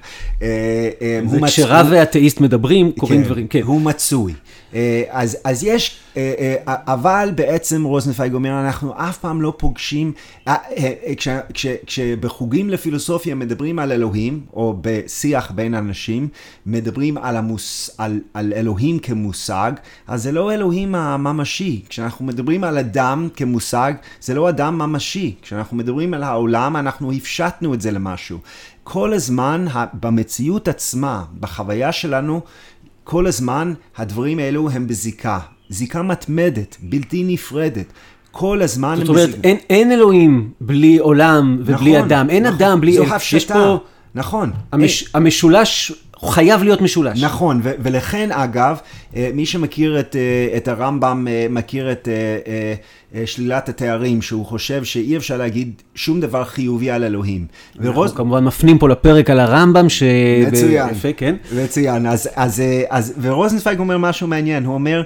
אה, אה, וכשרב ואתאיסט מדברים, קורים כן, דברים, כן. הוא מצוי. אז, אז יש, אבל בעצם רוזנפייג אומר, אנחנו אף פעם לא פוגשים, כש, כשבחוגים לפילוסופיה מדברים על אלוהים, או בשיח בין אנשים, מדברים על, המוס, על, על אלוהים כמושג, אז זה לא אלוהים הממשי. כשאנחנו מדברים על אדם כמושג, זה לא אדם ממשי. כשאנחנו מדברים על העולם, אנחנו הפשטנו את זה למשהו. כל הזמן, במציאות עצמה, בחוויה שלנו, כל הזמן הדברים האלו הם בזיקה. זיקה מתמדת, בלתי נפרדת. כל הזמן... זאת אומרת, אין, אין אלוהים בלי עולם ובלי נכון, אדם. אין נכון, אדם בלי... זו הפשטה. יש פה... נכון. המש, אין... המשולש חייב להיות משולש. נכון, ו- ולכן אגב, אה, מי שמכיר את, אה, את הרמב"ם, אה, מכיר את שלילת התארים, שהוא חושב שאי אפשר להגיד שום דבר חיובי על אלוהים. אנחנו ורוז... כמובן מפנים פה לפרק על הרמב"ם, ש... מצוין, יפה, כן. מצוין. אז, אז, אז, ורוזנצוויג אומר משהו מעניין, הוא אומר,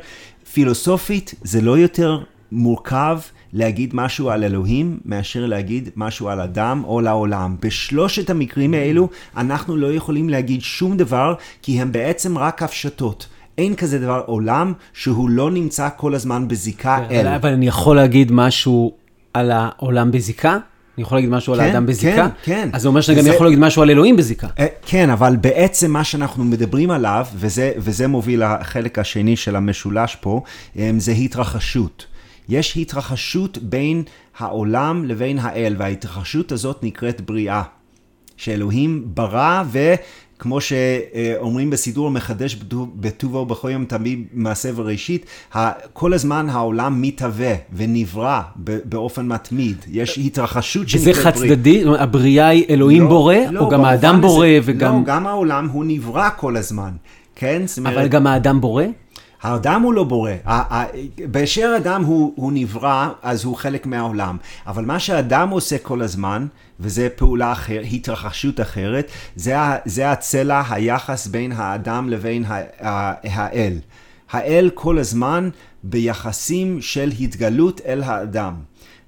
פילוסופית זה לא יותר מורכב להגיד משהו על אלוהים מאשר להגיד משהו על אדם או לעולם. בשלושת המקרים האלו אנחנו לא יכולים להגיד שום דבר כי הם בעצם רק הפשטות. אין כזה דבר עולם שהוא לא נמצא כל הזמן בזיקה כן, אל. אבל אני יכול להגיד משהו על העולם בזיקה? אני יכול להגיד משהו כן, על האדם בזיקה? כן, כן. אז זה אומר שאני. גם יכול להגיד משהו על אלוהים בזיקה. אה, כן, אבל בעצם מה שאנחנו מדברים עליו, וזה, וזה מוביל לחלק השני של המשולש פה, אה, זה התרחשות. יש התרחשות בין העולם לבין האל, וההתרחשות הזאת נקראת בריאה. שאלוהים ברא וכמו שאומרים בסידור המחדש בטובו בכל יום תמיד מעשה וראשית, כל הזמן העולם מתהווה ונברא באופן מתמיד. יש התרחשות שנקראת בריאה. וזה חד צדדי? הבריאה היא אלוהים לא, בורא? לא, או גם האדם בורא וגם... לא, גם העולם הוא נברא כל הזמן. כן? אבל גם האדם בורא? האדם הוא לא בורא. באשר אדם הוא, הוא נברא, אז הוא חלק מהעולם. אבל מה שאדם עושה כל הזמן, וזה פעולה אחרת, התרחשות אחרת, זה, זה הצלע, היחס בין האדם לבין האל. האל כל הזמן ביחסים של התגלות אל האדם.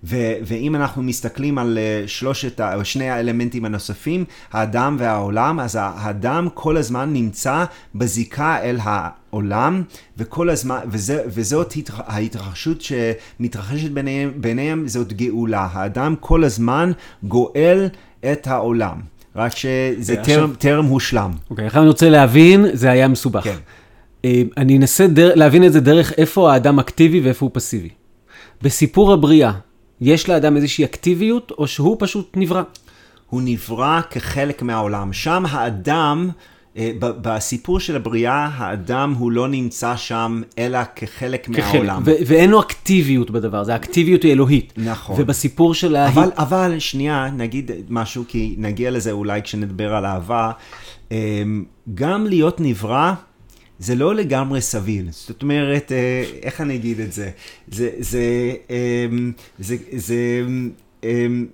ו- ואם אנחנו מסתכלים על אה, שלושת, או שני האלמנטים הנוספים, האדם והעולם, אז האדם כל הזמן נמצא בזיקה אל העולם, וכל הזמן, וזה, וזאת ההתרחשות שמתרחשת ביניהם, ביניהם זאת גאולה. האדם כל הזמן גואל את העולם. רק שזה טרם, טרם הושלם. אוקיי, עכשיו אני רוצה להבין, זה היה מסובך. כן. אה, אני אנסה דר, להבין את זה דרך איפה האדם אקטיבי ואיפה הוא פסיבי. בסיפור הבריאה, יש לאדם איזושהי אקטיביות, או שהוא פשוט נברא? הוא נברא כחלק מהעולם. שם האדם, אה, בסיפור של הבריאה, האדם הוא לא נמצא שם אלא כחלק מהעולם. ו- ואין לו אקטיביות בדבר, זה האקטיביות היא אלוהית. נכון. ובסיפור של ה... אבל, אבל שנייה, נגיד משהו, כי נגיע לזה אולי כשנדבר על אהבה. אמ, גם להיות נברא, זה לא לגמרי סביל. זאת אומרת, אה, איך אני אגיד את זה? זה, זה, אמ, זה, זה אמ,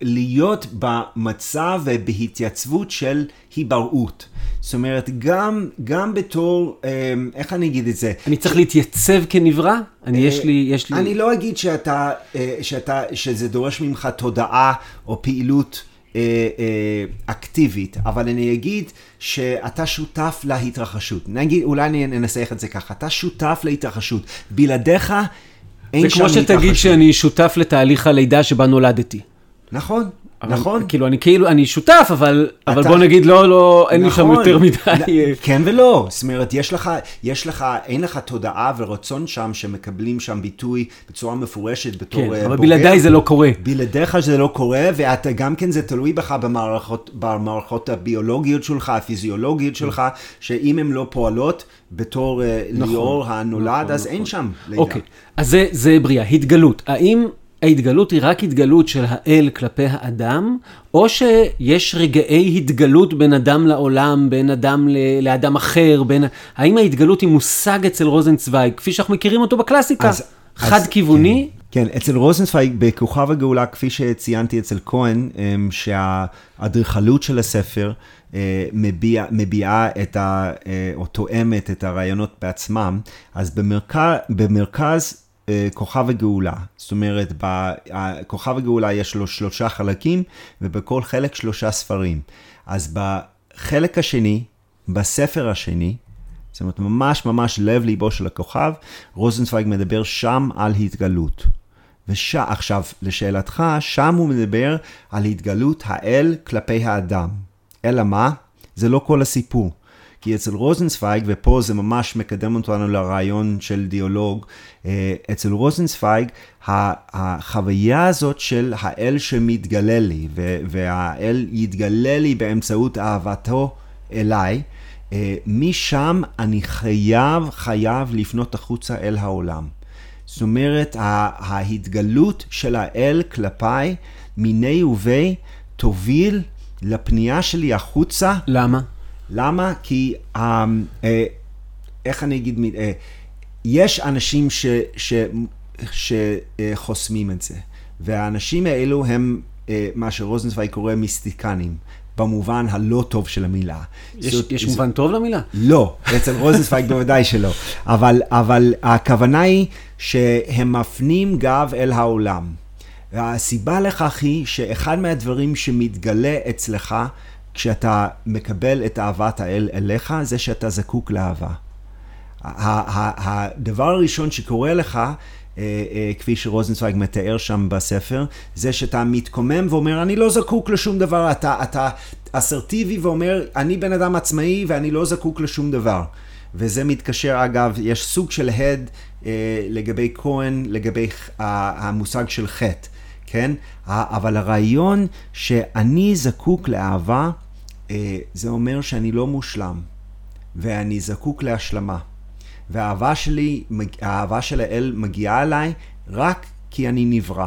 להיות במצב ובהתייצבות של היבראות. זאת אומרת, גם, גם בתור, אמ, איך אני אגיד את זה? אני צריך להתייצב כנברא? אני, יש לי, יש לי... אני לא אגיד שאתה, אה, שאתה, שזה דורש ממך תודעה או פעילות אה, אה, אקטיבית, אבל אני אגיד שאתה שותף להתרחשות. נגיד, אולי אני אנסח את זה ככה, אתה שותף להתרחשות. בלעדיך אין זה שם כמו התרחשות. שתגיד שאני שותף לתהליך הלידה שבה נולדתי. נכון, אבל- נכון. כאילו, אני כאילו, אני שותף, אבל, אבל אתה- בוא נגיד, לא, לא, אין לי שם נכון. יותר מדי... כן ולא, זאת אומרת, יש לך, יש לך, אין לך תודעה ורצון שם שמקבלים שם ביטוי בצורה מפורשת בתור כן, אה, אבל בוגר. בלעדיי זה לא קורה. בלעדיך זה לא קורה, ואתה גם כן זה תלוי בך במערכות, במערכות הביולוגיות שלך, הפיזיולוגיות שלך, שאם הן לא פועלות בתור אה, ליאור הנולד, נכון, אז נכון. אין שם לידה. אוקיי, אז זה, זה בריאה, התגלות. האם ההתגלות היא רק התגלות של האל כלפי האדם, או שיש רגעי התגלות בין אדם לעולם, בין אדם ל- לאדם אחר, בין... האם ההתגלות היא מושג אצל רוזנצוויג, כפי שאנחנו מכירים אותו בקלאסיקה? אז- אז- חד-כיווני? כן, אצל רוזנצוויג, בכוכב הגאולה, כפי שציינתי אצל כהן, אמ, שהאדריכלות של הספר אה, מביע, מביעה את ה... אה, או תואמת את הרעיונות בעצמם, אז במרכז, במרכז כוכב הגאולה, זאת אומרת, ב- ה- כוכב הגאולה יש לו שלושה חלקים, ובכל חלק שלושה ספרים. אז בחלק השני, בספר השני, זאת אומרת, ממש ממש לב ליבו של הכוכב, רוזנצוויג מדבר שם על התגלות. וש... עכשיו, לשאלתך, שם הוא מדבר על התגלות האל כלפי האדם. אלא מה? זה לא כל הסיפור. כי אצל רוזנצוויג, ופה זה ממש מקדם אותנו לרעיון של דיאלוג, אה, אצל רוזנצוויג, החוויה הזאת של האל שמתגלה לי, והאל יתגלה לי באמצעות אהבתו אליי, אה, משם אני חייב, חייב לפנות החוצה אל העולם. זאת אומרת, ההתגלות של האל כלפיי, מיני ובי, תוביל לפנייה שלי החוצה. למה? למה? כי, אה, אה, איך אני אגיד, אה, יש אנשים ש, ש, שחוסמים את זה, והאנשים האלו הם אה, מה שרוזנצוויג קורא מיסטיקנים, במובן הלא טוב של המילה. יש, זאת- יש זאת- מובן טוב למילה? לא, אצל רוזנצוויג בוודאי שלא. אבל, אבל הכוונה היא שהם מפנים גב אל העולם. והסיבה לכך היא שאחד מהדברים שמתגלה אצלך כשאתה מקבל את אהבת האל אליך, זה שאתה זקוק לאהבה. הדבר הראשון שקורה לך, אה, אה, כפי שרוזנצוויג מתאר שם בספר, זה שאתה מתקומם ואומר, אני לא זקוק לשום דבר, אתה, אתה אסרטיבי ואומר, אני בן אדם עצמאי ואני לא זקוק לשום דבר. וזה מתקשר, אגב, יש סוג של הד אה, לגבי כהן, לגבי המושג של חטא, כן? אבל הרעיון שאני זקוק לאהבה, אה, זה אומר שאני לא מושלם, ואני זקוק להשלמה. והאהבה שלי, האהבה של האל מגיעה אליי רק כי אני נברא.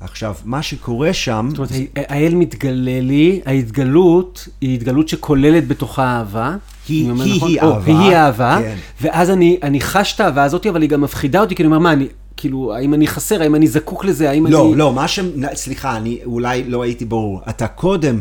עכשיו, מה שקורה שם, זאת אומרת, האל מתגלה לי, ההתגלות היא התגלות שכוללת בתוכה אהבה. היא- היא- נכון? היא או, אהבה, היא אהבה, כן. ואז אני, אני חש את האהבה הזאת, אבל היא גם מפחידה אותי, כי אני אומר, מה, אני, כאילו, האם אני חסר, האם אני זקוק לזה, האם לא, אני... לא, מה ש... סליחה, אני אולי לא הייתי ברור. אתה קודם, אה,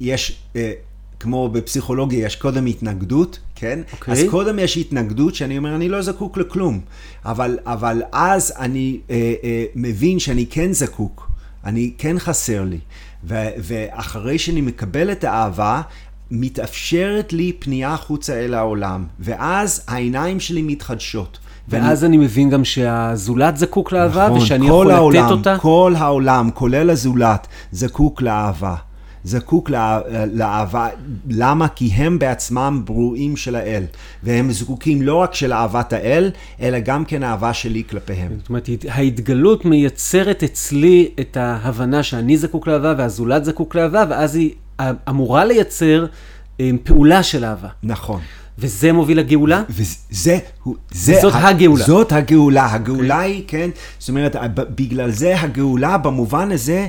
יש, אה, כמו בפסיכולוגיה, יש קודם התנגדות, כן? אוקיי. אז קודם יש התנגדות שאני אומר, אני לא זקוק לכלום. אבל, אבל אז אני אה, אה, מבין שאני כן זקוק, אני כן חסר לי. ו, ואחרי שאני מקבל את האהבה, מתאפשרת לי פנייה החוצה אל העולם. ואז העיניים שלי מתחדשות. ואז אני מבין גם שהזולת זקוק לאהבה, נכון, ושאני כל יכול העולם, לתת אותה. כל העולם, כולל הזולת, זקוק לאהבה. זקוק לה, לאהבה, למה? כי הם בעצמם ברואים של האל, והם זקוקים לא רק של אהבת האל, אלא גם כן אהבה שלי כלפיהם. זאת אומרת, ההתגלות מייצרת אצלי את ההבנה שאני זקוק לאהבה והזולת זקוק לאהבה, ואז היא אמורה לייצר אה, פעולה של אהבה. נכון. וזה מוביל לגאולה? וזה, זה, זאת ה, הגאולה. זאת הגאולה. הגאולה okay. היא, כן, זאת אומרת, בגלל זה הגאולה במובן הזה,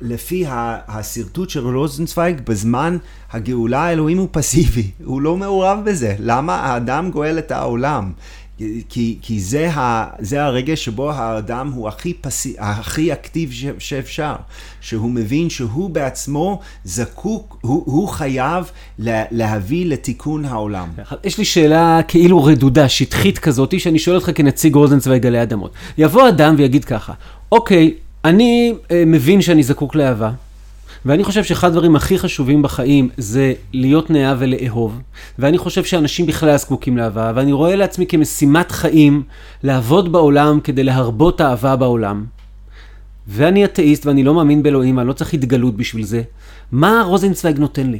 לפי השרטוט של רוזנצוויג, בזמן הגאולה האלוהים הוא פסיבי, הוא לא מעורב בזה. למה? האדם גואל את העולם. כי, כי זה, ה, זה הרגע שבו האדם הוא הכי, פסי, הכי אקטיב ש, שאפשר, שהוא מבין שהוא בעצמו זקוק, הוא, הוא חייב לה, להביא לתיקון העולם. יש לי שאלה כאילו רדודה, שטחית כזאת, שאני שואל אותך כנציג רוזנצוויג עלי אדמות. יבוא אדם ויגיד ככה, אוקיי, אני אה, מבין שאני זקוק לאהבה. ואני חושב שאחד הדברים הכי חשובים בחיים זה להיות נאה ולאהוב. ואני חושב שאנשים בכלל זקוקים לאהבה, ואני רואה לעצמי כמשימת חיים לעבוד בעולם כדי להרבות אהבה בעולם. ואני אתאיסט ואני לא מאמין באלוהים, אני לא צריך התגלות בשביל זה. מה רוזנצוויג נותן לי?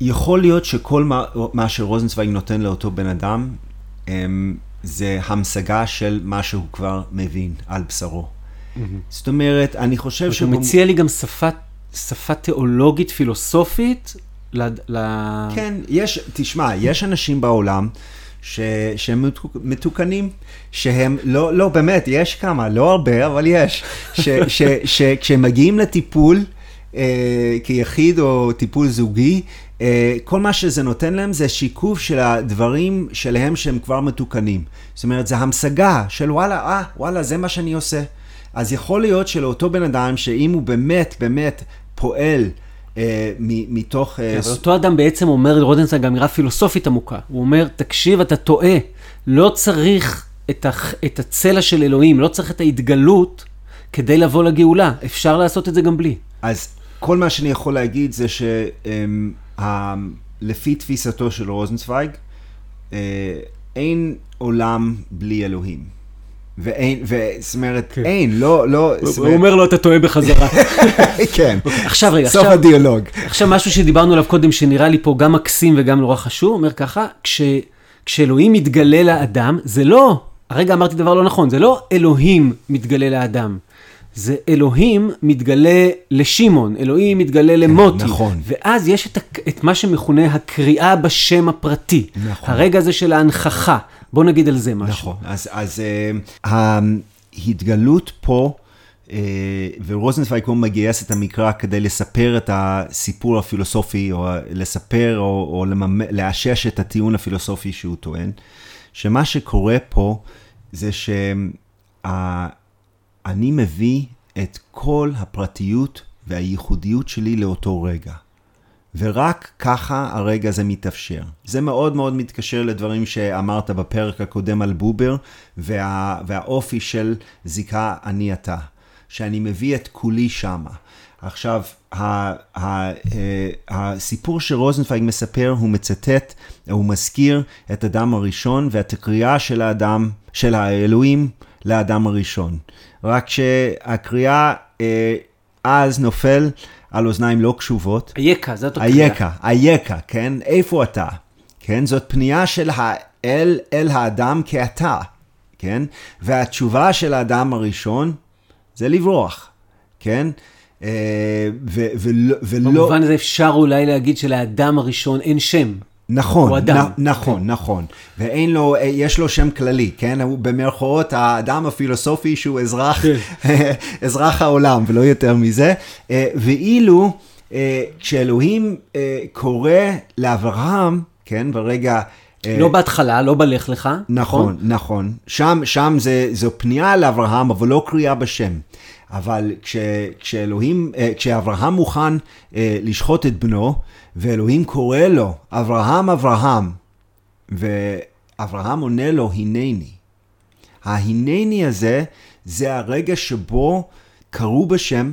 יכול להיות שכל מה, מה שרוזנצוויג נותן לאותו בן אדם, הם, זה המשגה של מה שהוא כבר מבין על בשרו. Mm-hmm. זאת אומרת, אני חושב שהוא... אתה מציע לי גם שפת שפה תיאולוגית, פילוסופית. ל... כן, יש, תשמע, יש אנשים בעולם ש, שהם מתוקנים, שהם, לא, לא, באמת, יש כמה, לא הרבה, אבל יש, שכשהם מגיעים לטיפול, אה, כיחיד או טיפול זוגי, אה, כל מה שזה נותן להם זה שיקוף של הדברים שלהם שהם כבר מתוקנים. זאת אומרת, זה המשגה של וואלה, אה, וואלה, זה מה שאני עושה. אז יכול להיות שלאותו בן אדם, שאם הוא באמת, באמת פועל אה, מתוך... אה, אבל אותו אדם בעצם אומר לרוזנצווייג אמירה פילוסופית עמוקה. הוא אומר, תקשיב, אתה טועה, לא צריך את, הח... את הצלע של אלוהים, לא צריך את ההתגלות כדי לבוא לגאולה. אפשר לעשות את זה גם בלי. אז כל מה שאני יכול להגיד זה שלפי תפיסתו של רוזנצוויג, אה, אין עולם בלי אלוהים. ואין, זאת אומרת, כן. אין, לא, לא... הוא אומרת... אומר לו, אתה טועה בחזרה. כן. עכשיו רגע, סוף עכשיו... הדיאלוג. עכשיו משהו שדיברנו עליו קודם, שנראה לי פה גם מקסים וגם נורא חשוב, אומר ככה, כש, כשאלוהים מתגלה לאדם, זה לא, הרגע אמרתי דבר לא נכון, זה לא אלוהים מתגלה לאדם. זה אלוהים מתגלה לשמעון, אלוהים מתגלה כן, למוטי. נכון. ואז יש את, את מה שמכונה הקריאה בשם הפרטי. נכון. הרגע הזה של ההנכחה. בוא נגיד על זה משהו. נכון, אז, אז uh, ההתגלות פה, uh, ורוזנצוויג הוא מגייס את המקרא כדי לספר את הסיפור הפילוסופי, או לספר, או, או. לאשש את הטיעון הפילוסופי שהוא טוען, שמה שקורה פה זה שאני מביא את כל הפרטיות והייחודיות שלי לאותו רגע. ורק ככה הרגע הזה מתאפשר. זה מאוד מאוד מתקשר לדברים שאמרת בפרק הקודם על בובר, וה, והאופי של זיקה אני אתה, שאני מביא את כולי שמה. עכשיו, ה, ה, ה, אה, הסיפור שרוזנפייג מספר, הוא מצטט, הוא מזכיר את אדם הראשון ואת הקריאה של האדם, של האלוהים לאדם הראשון. רק שהקריאה אה, אז נופל על אוזניים לא קשובות. אייכה, זאת הקריאה. אייכה, אייכה, כן? איפה אתה? כן? זאת פנייה של האל אל האדם כאתה, כן? והתשובה של האדם הראשון זה לברוח, כן? אה, ו- ולא... במובן הזה אפשר אולי להגיד שלאדם הראשון אין שם. נכון, הוא אדם. נ, נכון, כן. נכון. ואין לו, אה, יש לו שם כללי, כן? הוא במרכאות האדם הפילוסופי שהוא אזרח, כן. אזרח העולם, ולא יותר מזה. אה, ואילו אה, כשאלוהים קורא לאברהם, כן, ברגע... לא בהתחלה, לא בלך לך. נכון, נכון. נכון. שם, שם זה, זו פנייה לאברהם, אבל לא קריאה בשם. אבל כש, כשאלוהים, כשאברהם מוכן לשחוט את בנו, ואלוהים קורא לו, אברהם, אברהם, ואברהם עונה לו, הנני. ההנני הזה, זה הרגע שבו קראו בשם,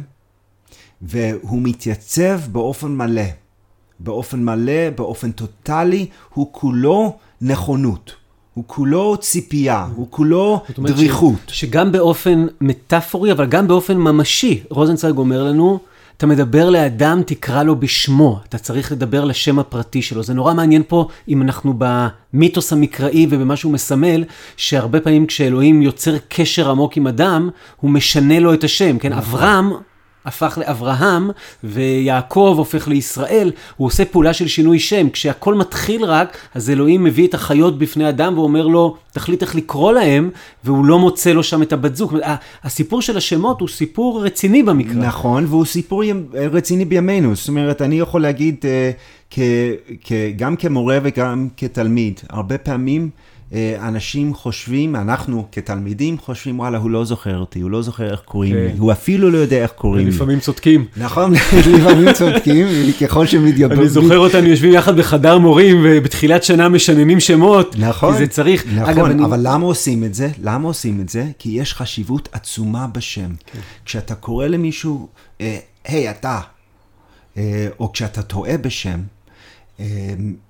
והוא מתייצב באופן מלא. באופן מלא, באופן טוטאלי, הוא כולו נכונות. הוא כולו ציפייה, הוא כולו דריכות. ש, שגם באופן מטאפורי, אבל גם באופן ממשי, רוזנצוויג אומר לנו, אתה מדבר לאדם, תקרא לו בשמו. אתה צריך לדבר לשם הפרטי שלו. זה נורא מעניין פה, אם אנחנו במיתוס המקראי ובמה שהוא מסמל, שהרבה פעמים כשאלוהים יוצר קשר עמוק עם אדם, הוא משנה לו את השם, כן? נכון. אברהם הפך לאברהם, ויעקב הופך לישראל, הוא עושה פעולה של שינוי שם. כשהכל מתחיל רק, אז אלוהים מביא את החיות בפני אדם ואומר לו, תחליט איך לקרוא להם, והוא לא מוצא לו שם את הבת זוג. הסיפור של השמות הוא סיפור רציני במקרא. נכון, והוא סיפור רציני בימינו. זאת אומרת, אני יכול להגיד, אה, כ, כ, גם כמורה וגם כתלמיד, הרבה פעמים אנשים חושבים, אנחנו כתלמידים חושבים, וואלה, הוא לא זוכר אותי, הוא לא זוכר איך קוראים כן. לי, הוא אפילו לא יודע איך קוראים לי. לפעמים צודקים. נכון, לפעמים צודקים, ככל שמתייבאים. אני זוכר אותנו יושבים יחד בחדר מורים, ובתחילת שנה משננים שמות. נכון, כי זה צריך. נכון. אבל למה עושים את זה? למה עושים את זה? כי יש חשיבות עצומה בשם. כן. כשאתה קורא למישהו, אה, היי, אתה, אה, או כשאתה טועה בשם, אה,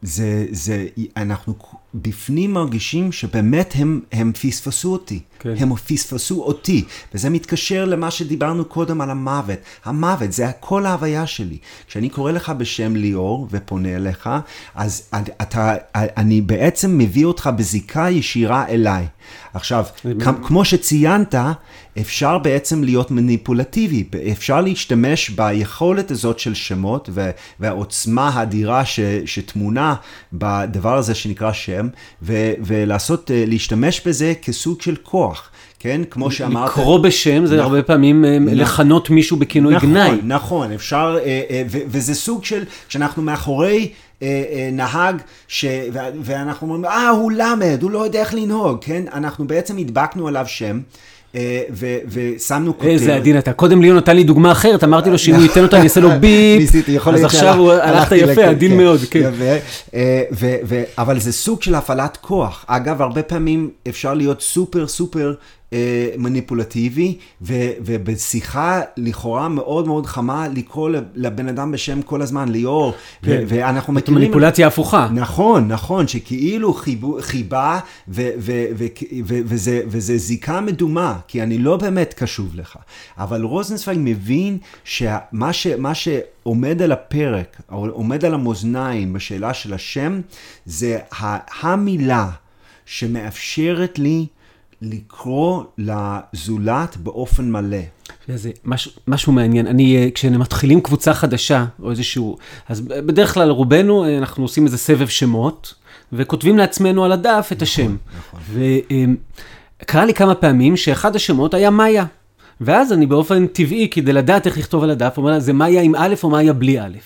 זה, זה, אנחנו בפנים מרגישים שבאמת הם, הם פספסו אותי. כן. הם פספסו אותי, וזה מתקשר למה שדיברנו קודם על המוות. המוות זה כל ההוויה שלי. כשאני קורא לך בשם ליאור ופונה אליך, אז אתה, אני בעצם מביא אותך בזיקה ישירה אליי. עכשיו, כמו שציינת, אפשר בעצם להיות מניפולטיבי, אפשר להשתמש ביכולת הזאת של שמות והעוצמה האדירה ש- שטמונה בדבר הזה שנקרא שם, ו- ולעשות, אה, להשתמש בזה כסוג של כוח. כן, כמו שאמרת. לקרוא בשם זה נכון. הרבה פעמים אה, לכנות מישהו בכינוי נכון, גנאי. נכון, אפשר, אה, וזה סוג של, כשאנחנו מאחורי נהג, ש- ואנחנו אומרים, אה, הוא למד, הוא לא יודע איך לנהוג, כן? אנחנו בעצם הדבקנו עליו שם. אה, ו- ושמנו כותרת. איזה עדין אתה. קודם ליאון נתן לי דוגמה אחרת, אמרתי לו שאם הוא ייתן אותה אני אעשה לו ביפ. ניסיתי, יכול אז להיות עכשיו הוא הלכת יפה, עדין כן, מאוד, כן. אה, אבל זה סוג של הפעלת כוח. אגב, הרבה פעמים אפשר להיות סופר סופר אה, מניפולטיבי, ו- ובשיחה לכאורה מאוד מאוד חמה לקרוא לבן אדם בשם כל הזמן, ליאור, ו- כן. ואנחנו זאת מכירים... מניפולציה הפוכה. נכון, נכון, שכאילו חיבה ו, ו, ו, ו, וזה, וזה זיקה מדומה, כי אני לא באמת קשוב לך. אבל רוזנצוויג מבין שמה ש, מה שעומד על הפרק, עומד על המאזניים בשאלה של השם, זה המילה שמאפשרת לי לקרוא לזולת באופן מלא. זה משהו, משהו מעניין. אני, אה, כשמתחילים קבוצה חדשה, או איזשהו... אז בדרך כלל רובנו, אה, אנחנו עושים איזה סבב שמות, וכותבים לעצמנו על הדף את השם. נכון. וקרה לי כמה פעמים שאחד השמות היה מאיה. ואז אני באופן טבעי, כדי לדעת איך לכתוב על הדף, אומר לה, זה מאיה עם א' או מאיה בלי א'.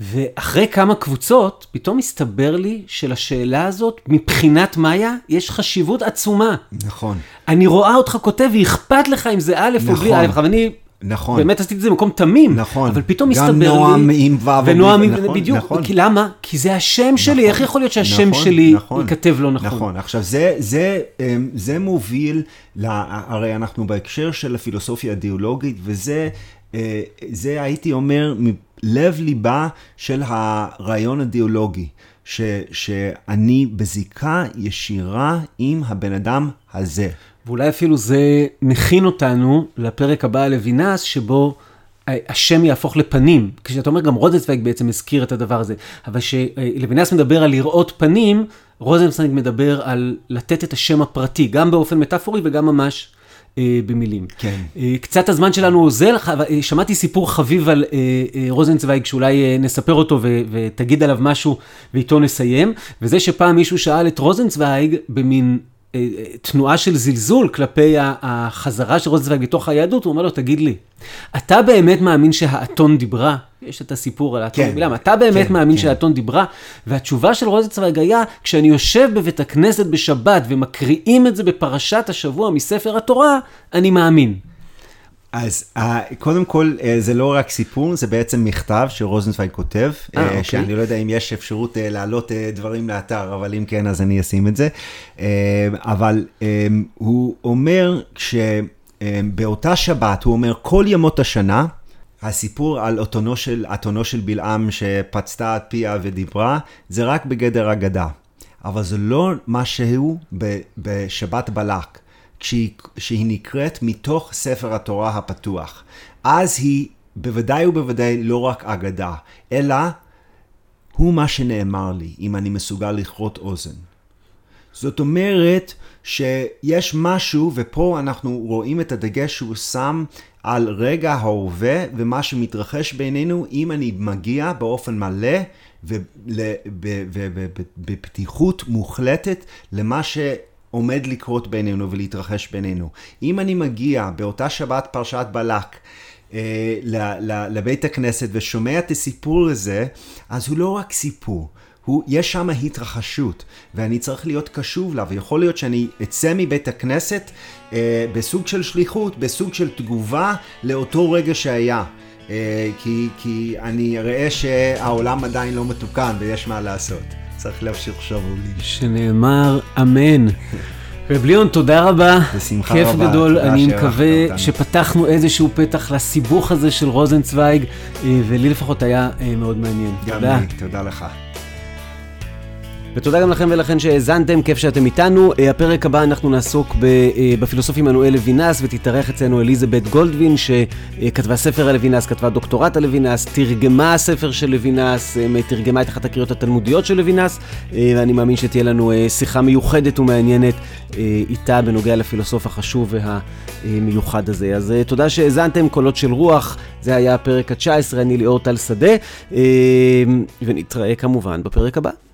ואחרי כמה קבוצות, פתאום הסתבר לי שלשאלה הזאת, מבחינת מאיה, יש חשיבות עצומה. נכון. אני רואה אותך כותב, ואכפת לך אם זה א' או בלי נכון. א', אבל אני נכון. באמת עשיתי את זה במקום תמים. נכון. אבל פתאום גם הסתבר לי... נועם עם ו' ונועם עם... נכון, בדיוק. נכון. כי למה? כי זה השם שלי, נכון, איך יכול להיות שהשם נכון, שלי נכון. ייכתב לא נכון? נכון, עכשיו זה, זה, אמ, זה מוביל, לה, הרי אנחנו בהקשר של הפילוסופיה האידיאולוגית, וזה, אה, זה הייתי אומר, לב ליבה של הרעיון האידיאולוגי, ש, שאני בזיקה ישירה עם הבן אדם הזה. ואולי אפילו זה מכין אותנו לפרק הבא על לוינס, שבו השם יהפוך לפנים. כשאתה אומר, גם רוזנצוויג בעצם הזכיר את הדבר הזה. אבל כשלוינס מדבר על לראות פנים, רוזנצוויג מדבר על לתת את השם הפרטי, גם באופן מטאפורי וגם ממש אה, במילים. כן. אה, קצת הזמן שלנו אוזל, אבל, אה, שמעתי סיפור חביב על אה, אה, רוזנצוויג, שאולי אה, נספר אותו ו- ותגיד עליו משהו ואיתו נסיים, וזה שפעם מישהו שאל את רוזנצוויג במין... אה, אה, תנועה של זלזול כלפי החזרה של רוזנצוויג לתוך היהדות, הוא אומר לו, תגיד לי, אתה באמת מאמין שהאתון דיברה? יש את הסיפור על האתון כן, אתה באמת כן, מאמין כן. שהאתון דיברה? והתשובה של רוזנצוויג היה, כשאני יושב בבית הכנסת בשבת ומקריאים את זה בפרשת השבוע מספר התורה, אני מאמין. אז אה, קודם כל, אה, זה לא רק סיפור, זה בעצם מכתב שרוזנצוויג כותב, אה, אה, אוקיי. שאני לא יודע אם יש אפשרות להעלות דברים לאתר, אבל אם כן, אז אני אשים את זה. אבל הוא אומר שבאותה שבת, הוא אומר, כל ימות השנה, הסיפור על אתונו של, אתונו של בלעם שפצתה את פיה ודיברה, זה רק בגדר אגדה. אבל זה לא מה שהוא בשבת בלק. כשהיא, שהיא נקראת מתוך ספר התורה הפתוח. אז היא בוודאי ובוודאי לא רק אגדה, אלא הוא מה שנאמר לי, אם אני מסוגל לכרות אוזן. זאת אומרת שיש משהו, ופה אנחנו רואים את הדגש שהוא שם על רגע ההווה ומה שמתרחש בינינו, אם אני מגיע באופן מלא ובפתיחות מוחלטת למה שעומד לקרות בינינו ולהתרחש בינינו. אם אני מגיע באותה שבת פרשת בלק, אה, לבית הכנסת ושומע את הסיפור הזה, אז הוא לא רק סיפור, הוא, יש שם התרחשות, ואני צריך להיות קשוב לה, ויכול להיות שאני אצא מבית הכנסת אה, בסוג של שליחות, בסוג של תגובה לאותו רגע שהיה. אה, כי, כי אני אראה שהעולם עדיין לא מתוקן ויש מה לעשות. צריך להמשיך לי. שנאמר אמן. רב ליאון, תודה רבה. בשמחה כיף רבה. גדול, תודה אני מקווה אותנו. שפתחנו איזשהו פתח לסיבוך הזה של רוזנצוויג, אה, ולי לפחות היה אה, מאוד מעניין. גם תודה. לי, תודה לך. ותודה גם לכם ולכן שהאזנתם, כיף שאתם איתנו. אה, הפרק הבא אנחנו נעסוק אה, בפילוסוף עמנואל לוינס, ותתארח אצלנו אליזבת גולדווין, שכתבה ספר על לוינס, כתבה דוקטורט על לוינס, תרגמה ספר של לוינס, אה, תרגמה את אחת הקריאות התלמודיות של לוינס, ואני מאמין שתהיה לנו שיחה מיוחדת ומעניינת איתה בנוגע לפילוסוף החשוב והמיוחד הזה. אז תודה שהאזנתם, קולות של רוח, זה היה הפרק ה-19, אני ליאור טל שדה, אה, ונתראה כמובן בפרק הבא.